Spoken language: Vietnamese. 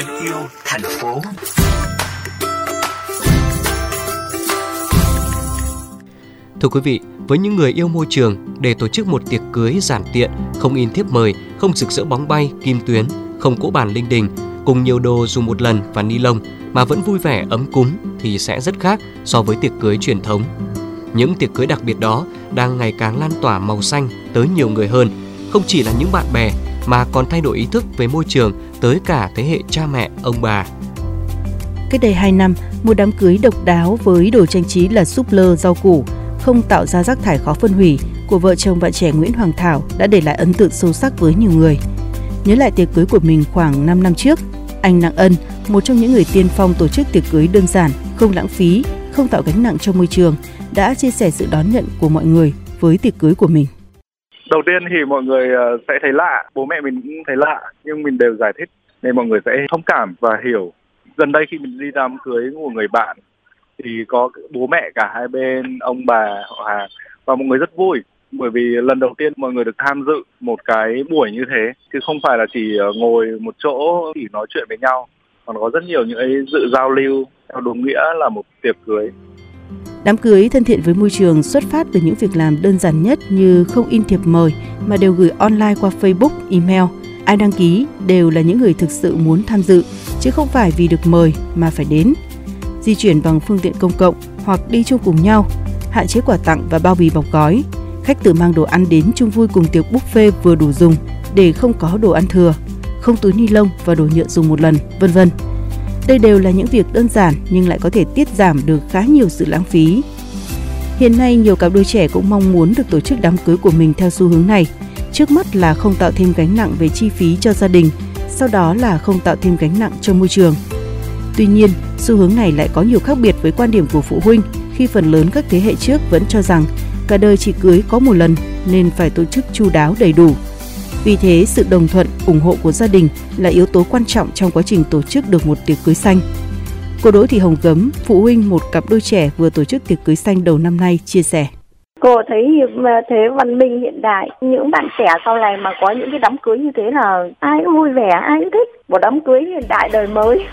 em yêu thành phố. Thưa quý vị, với những người yêu môi trường, để tổ chức một tiệc cưới giản tiện, không in thiếp mời, không rực rỡ bóng bay, kim tuyến, không cỗ bàn linh đình, cùng nhiều đồ dùng một lần và ni lông mà vẫn vui vẻ ấm cúng thì sẽ rất khác so với tiệc cưới truyền thống. Những tiệc cưới đặc biệt đó đang ngày càng lan tỏa màu xanh tới nhiều người hơn, không chỉ là những bạn bè mà còn thay đổi ý thức về môi trường tới cả thế hệ cha mẹ, ông bà. Cách đây 2 năm, một đám cưới độc đáo với đồ trang trí là súp lơ rau củ, không tạo ra rác thải khó phân hủy của vợ chồng bạn trẻ Nguyễn Hoàng Thảo đã để lại ấn tượng sâu sắc với nhiều người. Nhớ lại tiệc cưới của mình khoảng 5 năm trước, anh Nặng Ân, một trong những người tiên phong tổ chức tiệc cưới đơn giản, không lãng phí, không tạo gánh nặng cho môi trường, đã chia sẻ sự đón nhận của mọi người với tiệc cưới của mình. Đầu tiên thì mọi người ờ, sẽ thấy lạ, bố mẹ mình cũng thấy lạ, nhưng mình đều giải thích nên mọi người sẽ thông cảm và hiểu. Gần đây khi mình đi đám cưới của người bạn thì có bố mẹ cả hai bên, ông bà, họ hàng và mọi người rất vui. Bởi vì lần đầu tiên mọi người được tham dự một cái buổi như thế chứ không phải là chỉ ờ, ngồi một chỗ chỉ nói chuyện với nhau còn có rất nhiều những cái sự giao lưu theo đúng nghĩa là một tiệc cưới. Đám cưới thân thiện với môi trường xuất phát từ những việc làm đơn giản nhất như không in thiệp mời mà đều gửi online qua Facebook, email. Ai đăng ký đều là những người thực sự muốn tham dự, chứ không phải vì được mời mà phải đến. Di chuyển bằng phương tiện công cộng hoặc đi chung cùng nhau, hạn chế quà tặng và bao bì bọc gói. Khách tự mang đồ ăn đến chung vui cùng tiệc buffet vừa đủ dùng để không có đồ ăn thừa, không túi ni lông và đồ nhựa dùng một lần, vân vân. Đây đều là những việc đơn giản nhưng lại có thể tiết giảm được khá nhiều sự lãng phí. Hiện nay, nhiều cặp đôi trẻ cũng mong muốn được tổ chức đám cưới của mình theo xu hướng này. Trước mắt là không tạo thêm gánh nặng về chi phí cho gia đình, sau đó là không tạo thêm gánh nặng cho môi trường. Tuy nhiên, xu hướng này lại có nhiều khác biệt với quan điểm của phụ huynh khi phần lớn các thế hệ trước vẫn cho rằng cả đời chỉ cưới có một lần nên phải tổ chức chu đáo đầy đủ vì thế, sự đồng thuận, ủng hộ của gia đình là yếu tố quan trọng trong quá trình tổ chức được một tiệc cưới xanh. Cô Đỗ Thị Hồng Gấm, phụ huynh một cặp đôi trẻ vừa tổ chức tiệc cưới xanh đầu năm nay chia sẻ. Cô thấy thế văn minh hiện đại, những bạn trẻ sau này mà có những cái đám cưới như thế là ai cũng vui vẻ, ai cũng thích. Một đám cưới hiện đại đời mới.